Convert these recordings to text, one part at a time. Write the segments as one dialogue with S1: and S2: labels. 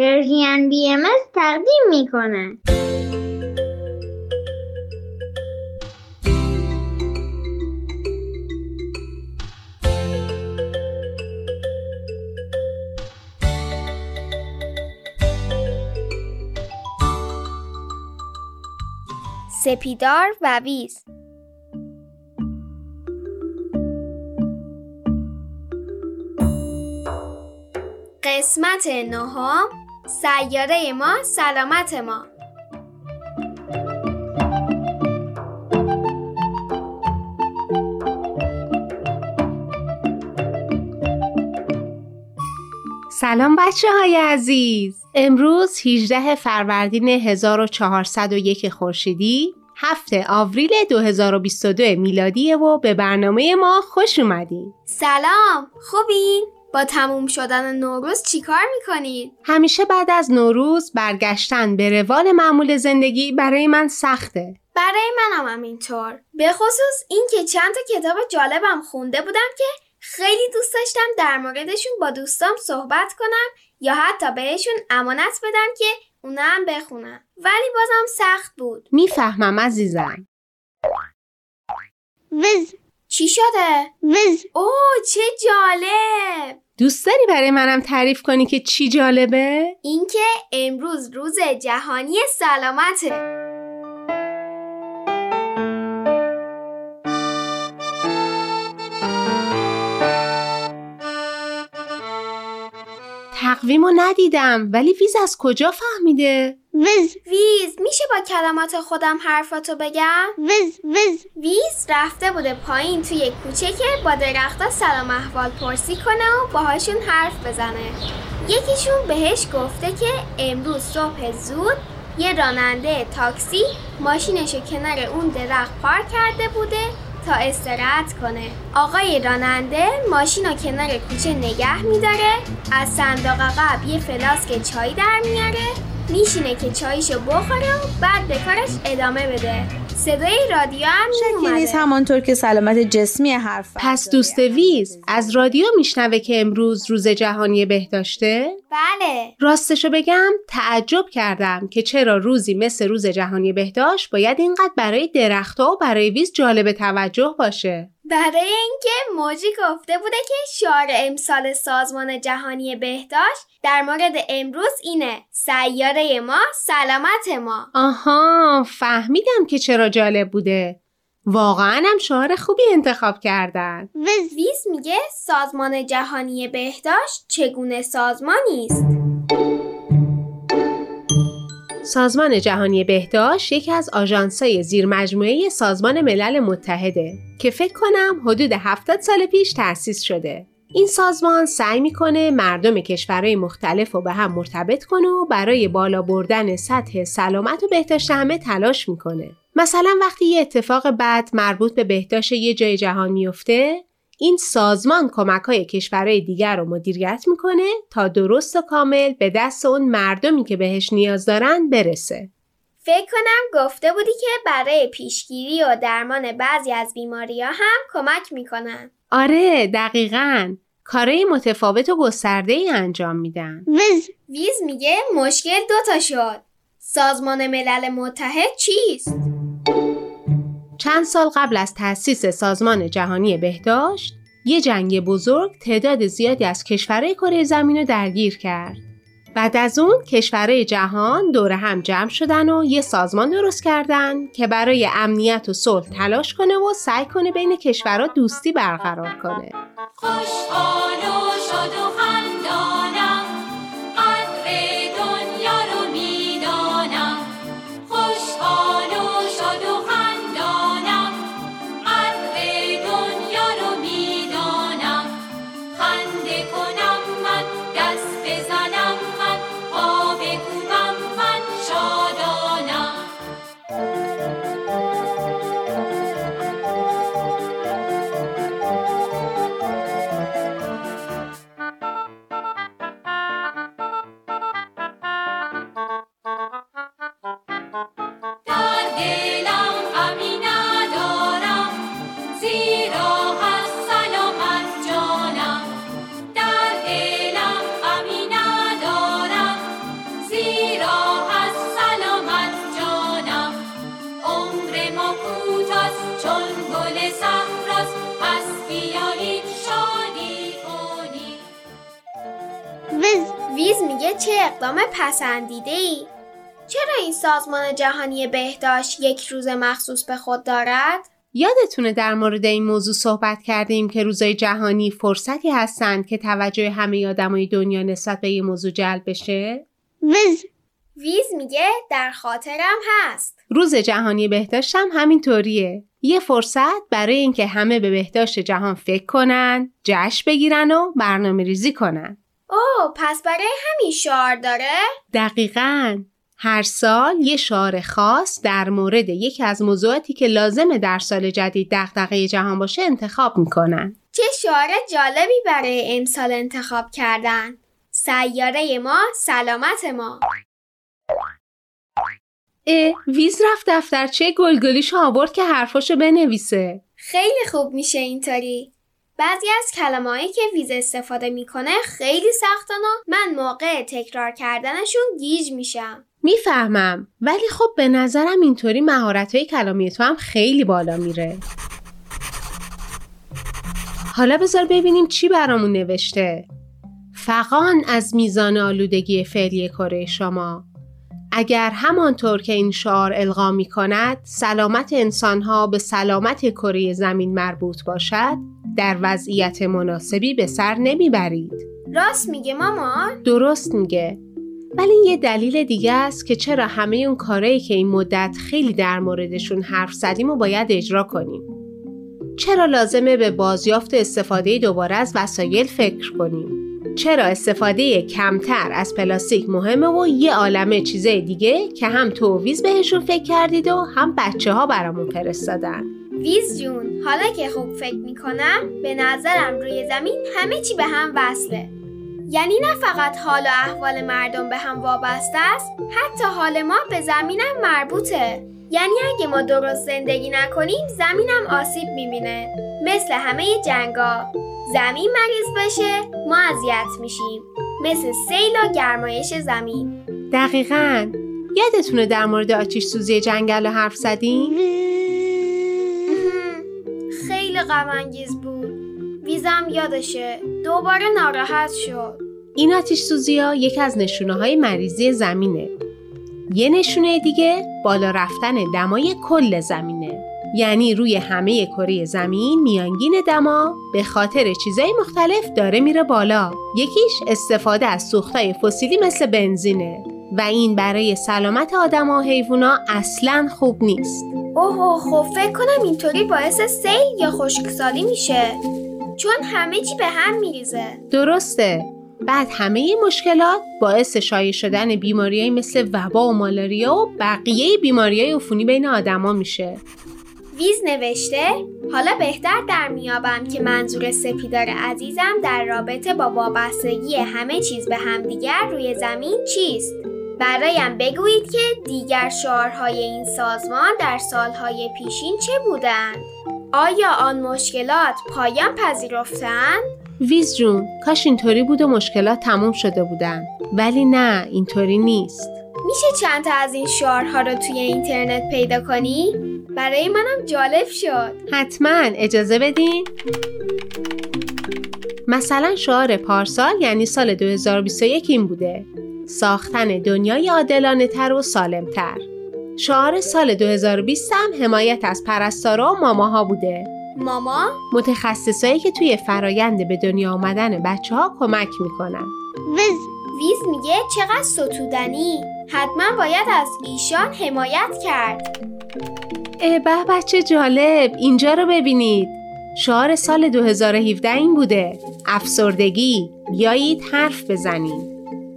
S1: پرژین بی ام تقدیم می‌کنه.
S2: سپیدار و ویز. قسمت نهم. سیاره ما سلامت ما.
S3: سلام بچه های عزیز. امروز 18 فروردین 1401 خورشیدی هفته آوریل 2022 میلادیه و به برنامه ما خوش اومدین.
S2: سلام خوبین؟ با تموم شدن نوروز چیکار می‌کنید؟
S3: همیشه بعد از نوروز برگشتن به روال معمول زندگی برای من سخته.
S2: برای منم هم اینطور. به خصوص این که چند تا کتاب جالبم خونده بودم که خیلی دوست داشتم در موردشون با دوستام صحبت کنم یا حتی بهشون امانت بدم که اونا هم بخونم ولی بازم سخت بود.
S3: می‌فهمم عزیزم.
S1: وز
S2: چی شده؟
S1: وز
S2: اوه چه جالب
S3: دوست داری برای منم تعریف کنی که چی جالبه؟
S2: اینکه امروز روز جهانی سلامته
S3: تقویمو ندیدم ولی ویز از کجا فهمیده؟
S1: وز
S2: ویز میشه با کلمات خودم حرفاتو بگم؟
S1: وز وز
S2: ویز رفته بوده پایین توی کوچه که با درختا سلام احوال پرسی کنه و باهاشون حرف بزنه یکیشون بهش گفته که امروز صبح زود یه راننده تاکسی ماشینشو کنار اون درخت پارک کرده بوده تا استراحت کنه. آقای راننده ماشین رو کنار کوچه نگه میداره از صندوق عقب یه فلاسک چای در میاره. میشینه که چایشو بخوره و بعد به کارش ادامه بده صدای رادیو هم
S4: شکی نیست همانطور که سلامت جسمی حرف
S3: پس دوست ویز از رادیو میشنوه که امروز روز جهانی بهداشته؟
S2: بله
S3: راستشو بگم تعجب کردم که چرا روزی مثل روز جهانی بهداشت باید اینقدر برای درختها و برای ویز جالب توجه باشه.
S2: برای اینکه موجی گفته بوده که شعار امسال سازمان جهانی بهداشت در مورد امروز اینه سیاره ما سلامت ما
S3: آها فهمیدم که چرا جالب بوده. واقعا هم شعار خوبی انتخاب کردن.
S2: ویز میگه سازمان جهانی بهداشت چگونه سازمانی است
S3: سازمان جهانی بهداشت یکی از آژانس‌های زیرمجموعه سازمان ملل متحده که فکر کنم حدود 70 سال پیش تأسیس شده. این سازمان سعی می‌کنه مردم کشورهای مختلف رو به هم مرتبط کنه و برای بالا بردن سطح سلامت و بهداشت همه تلاش می‌کنه. مثلا وقتی یه اتفاق بد مربوط به بهداشت یه جای جهان میفته این سازمان کمک های کشورهای دیگر رو مدیریت می‌کنه تا درست و کامل به دست اون مردمی که بهش نیاز دارن برسه.
S2: فکر کنم گفته بودی که برای پیشگیری و درمان بعضی از بیماری ها هم کمک می‌کنن
S3: آره دقیقا کارهای متفاوت و گسترده ای انجام میدن.
S1: وز
S2: ویز میگه مشکل دوتا شد سازمان ملل متحد چیست؟
S3: چند سال قبل از تأسیس سازمان جهانی بهداشت، یه جنگ بزرگ تعداد زیادی از کشورهای کره زمین رو درگیر کرد. بعد از اون کشورهای جهان دور هم جمع شدن و یه سازمان درست کردن که برای امنیت و صلح تلاش کنه و سعی کنه بین کشورها دوستی برقرار کنه.
S5: خوشحال و شاد و
S2: ویز میگه چه اقدام پسندیده ای؟ چرا این سازمان جهانی بهداشت یک روز مخصوص به خود دارد؟
S3: یادتونه در مورد این موضوع صحبت کردیم که روزهای جهانی فرصتی هستند که توجه همه آدمای دنیا نسبت به یه موضوع جلب بشه؟
S1: ویز
S2: ویز میگه در خاطرم هست.
S3: روز جهانی بهداشت هم همینطوریه. یه فرصت برای اینکه همه به بهداشت جهان فکر کنن، جشن بگیرن و برنامه ریزی کنن.
S2: اوه پس برای همین شعار داره؟
S3: دقیقاً هر سال یه شعار خاص در مورد یکی از موضوعاتی که لازمه در سال جدید دغدغه جهان باشه انتخاب می‌کنن.
S2: چه شعار جالبی برای امسال انتخاب کردن. سیاره ما سلامت ما.
S3: اه ویز رفت دفترچه گلگلیشو آورد که حرفاشو بنویسه.
S2: خیلی خوب میشه اینطوری. بعضی از کلمه‌هایی که ویز استفاده می‌کنه خیلی سختن و من موقع تکرار کردنشون گیج میشم.
S3: می‌فهمم ولی خب به نظرم اینطوری مهارت های کلامی تو هم خیلی بالا میره. حالا بذار ببینیم چی برامون نوشته. فقان از میزان آلودگی فعلی کره شما اگر همانطور که این شعار القا می کند سلامت انسانها به سلامت کره زمین مربوط باشد در وضعیت مناسبی به سر نمی‌برید.
S2: راست میگه مامان؟
S3: درست میگه. ولی یه دلیل دیگه است که چرا همه اون کارهایی که این مدت خیلی در موردشون حرف زدیم و باید اجرا کنیم. چرا لازمه به بازیافت استفاده دوباره از وسایل فکر کنیم؟ چرا استفاده کمتر از پلاستیک مهمه و یه عالمه چیزای دیگه که هم توویز بهشون فکر کردید و هم بچه ها برامون فرستادن؟
S2: ویز جون حالا که خوب فکر می‌کنم به نظرم روی زمین همه چی به هم وصله. یعنی نه فقط حال و احوال مردم به هم وابسته است حتی حال ما به زمینم مربوطه. یعنی اگه ما درست زندگی نکنیم زمینم آسیب می‌بینه. مثل همه جنگا. زمین مریض بشه ما اذیت میشیم. مثل سیل و گرمایش زمین.
S3: دقیقا. یادتونه در مورد آتیش سوزی جنگل رو حرف زدیم؟
S2: خیلی غم بود. ویزم یادشه دوباره ناراحت شد.
S3: این آتیش سوزی ها یکی از نشونه های مریضی زمینه. یه نشونه دیگه بالا رفتن دمای کل زمینه. یعنی روی همه کره زمین میانگین دما به خاطر چیزای مختلف داره میره بالا. یکیش استفاده از سوختای فسیلی مثل بنزینه. و این برای سلامت آدم و حیوونا اصلا خوب نیست.
S2: اوه خب فکر کنم اینطوری باعث سیل یا خشکسالی میشه. چون همه چی به هم میریزه.
S3: درسته. بعد همه این مشکلات باعث شایع شدن بیماریایی مثل وبا و مالاریا و بقیه بیماریای عفونی بین آدما میشه.
S2: ویز نوشته حالا بهتر در میابم که منظور سپیدار عزیزم در رابطه با وابستگی همه چیز به همدیگر روی زمین چیست؟ برایم بگویید که دیگر شعارهای این سازمان در سالهای پیشین چه بودند آیا آن مشکلات پایان پذیرفتند
S3: ویز جون کاش اینطوری بود و مشکلات تموم شده بودن. ولی نه اینطوری نیست.
S2: میشه چند تا از این شعارها رو توی اینترنت پیدا کنی؟ برای منم جالب شد.
S3: حتما. اجازه بدین؟ مثلا شعار پارسال یعنی سال 2021 این بوده. ساختن دنیای عادلانه تر و سالم تر شعار سال 2020 هم حمایت از پرستارا و ماماها بوده.
S2: ماما؟
S3: متخصصایی که توی فرایند به دنیا آمدن بچه ها کمک می‌کنن.
S1: ویز.
S2: ویز میگه چقدر ستودنی. حتما باید از ایشان حمایت کرد.
S3: به بچه جالب. اینجا رو ببینید. شعار سال 2017 این بوده. افسردگی. بیایید حرف بزنیم.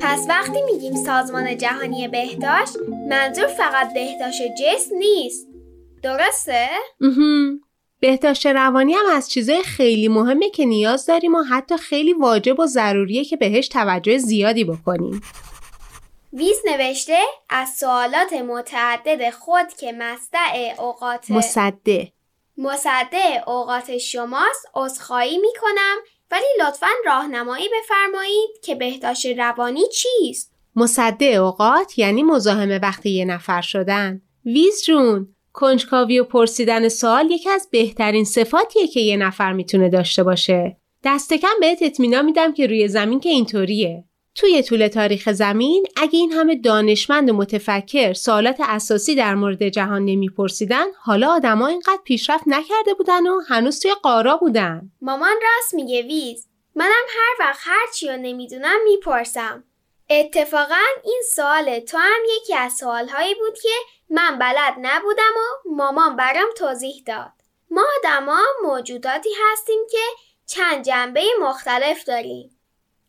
S2: پس وقتی میگیم سازمان جهانی بهداشت منظور فقط بهداشت جسم نیست. درسته؟
S3: بهداشت روانی هم از چیزای خیلی مهمه که نیاز داریم و حتی خیلی واجب و ضروریه که بهش توجه زیادی بکنیم.
S2: ویز نوشته از سوالات متعدد خود که مصدع اوقات
S3: مصده
S2: مصدع اوقات شماست عذرخواهی می کنم ولی لطفا راهنمایی بفرمایید که بهداشت روانی چیست؟
S3: مصده اوقات یعنی مزاحم وقت یه نفر شدن. ویز جون کنجکاوی و پرسیدن سوال یکی از بهترین صفاتیه که یه نفر می‌تونه داشته باشه. دست کم بهت اطمینان میدم که روی زمین که اینطوریه. توی طول تاریخ زمین اگه این همه دانشمند و متفکر سوالات اساسی در مورد جهان نمیپرسیدن حالا آدما اینقدر پیشرفت نکرده بودن و هنوز توی قارا بودن.
S2: مامان راست میگه ویز. منم هر وقت هر چی رو نمی‌دونم می‌پرسم. اتفاقا این سوال تو هم یکی از سوالهایی بود که من بلد نبودم و مامان برام توضیح داد. ما آدما موجوداتی هستیم که چند جنبه مختلف داریم.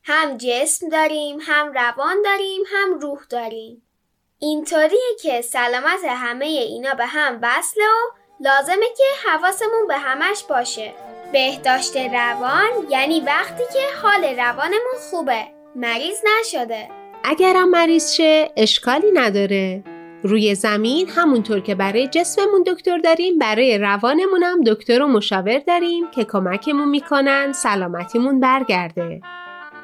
S2: هم جسم داریم هم روان داریم هم روح داریم. اینطوریه که سلامت همه اینا به هم وصله و لازمه که حواسمون به همش باشه. بهداشت روان یعنی وقتی که حال روانمون خوبه. مریض نشده.
S3: اگرم مریض شه اشکالی نداره. روی زمین همونطور که برای جسممون دکتر داریم برای روانمون هم دکتر و مشاور داریم که کمکمون می‌کنن سلامتیمون برگرده.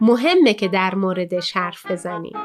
S3: مهمه که در موردش حرف بزنیم.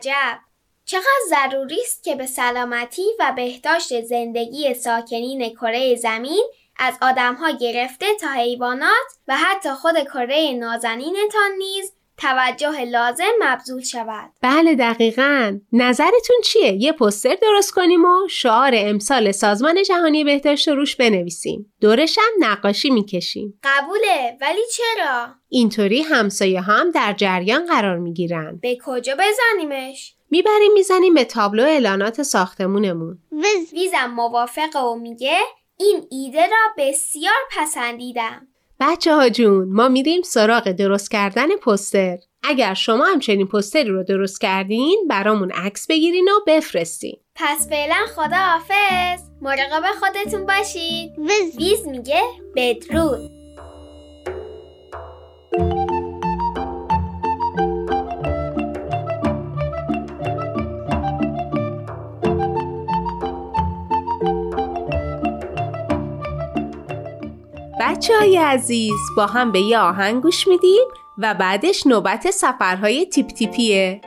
S2: عجب. چقدر ضروری است که به سلامتی و بهداشت زندگی ساکنین کره زمین از آدمها گرفته تا حیوانات و حتی خود کره نازنینتان نیز توجه لازم مبذول شود.
S3: بله دقیقا نظرتون چیه؟ یه پستر درست کنیم و شعار امسال سازمان جهانی بهداشت رو روش بنویسیم دورش هم نقاشی می‌کشیم
S2: قبوله ولی چرا؟
S3: اینطوری همسایه هم در جریان قرار می‌گیرن
S2: به کجا بزنیمش؟
S3: می‌بریم می‌زنیم به تابلو اعلانات ساختمونمون
S1: ویز
S2: ویزم موافقه و میگه این ایده را بسیار پسندیدم.
S3: بچه ها جون ما میریم سراغ درست کردن پوستر. اگر شما هم چنین پوستری رو درست کردین برامون عکس بگیرین و بفرستین.
S2: پس فعلا خدا حافظ مراقب خودتون باشید.
S1: ویز.
S2: ویز میگه بدرود.
S3: بچه های عزیز با هم به یه آهنگ گوش میدیم و بعدش نوبت سفرهای تیپ تیپیه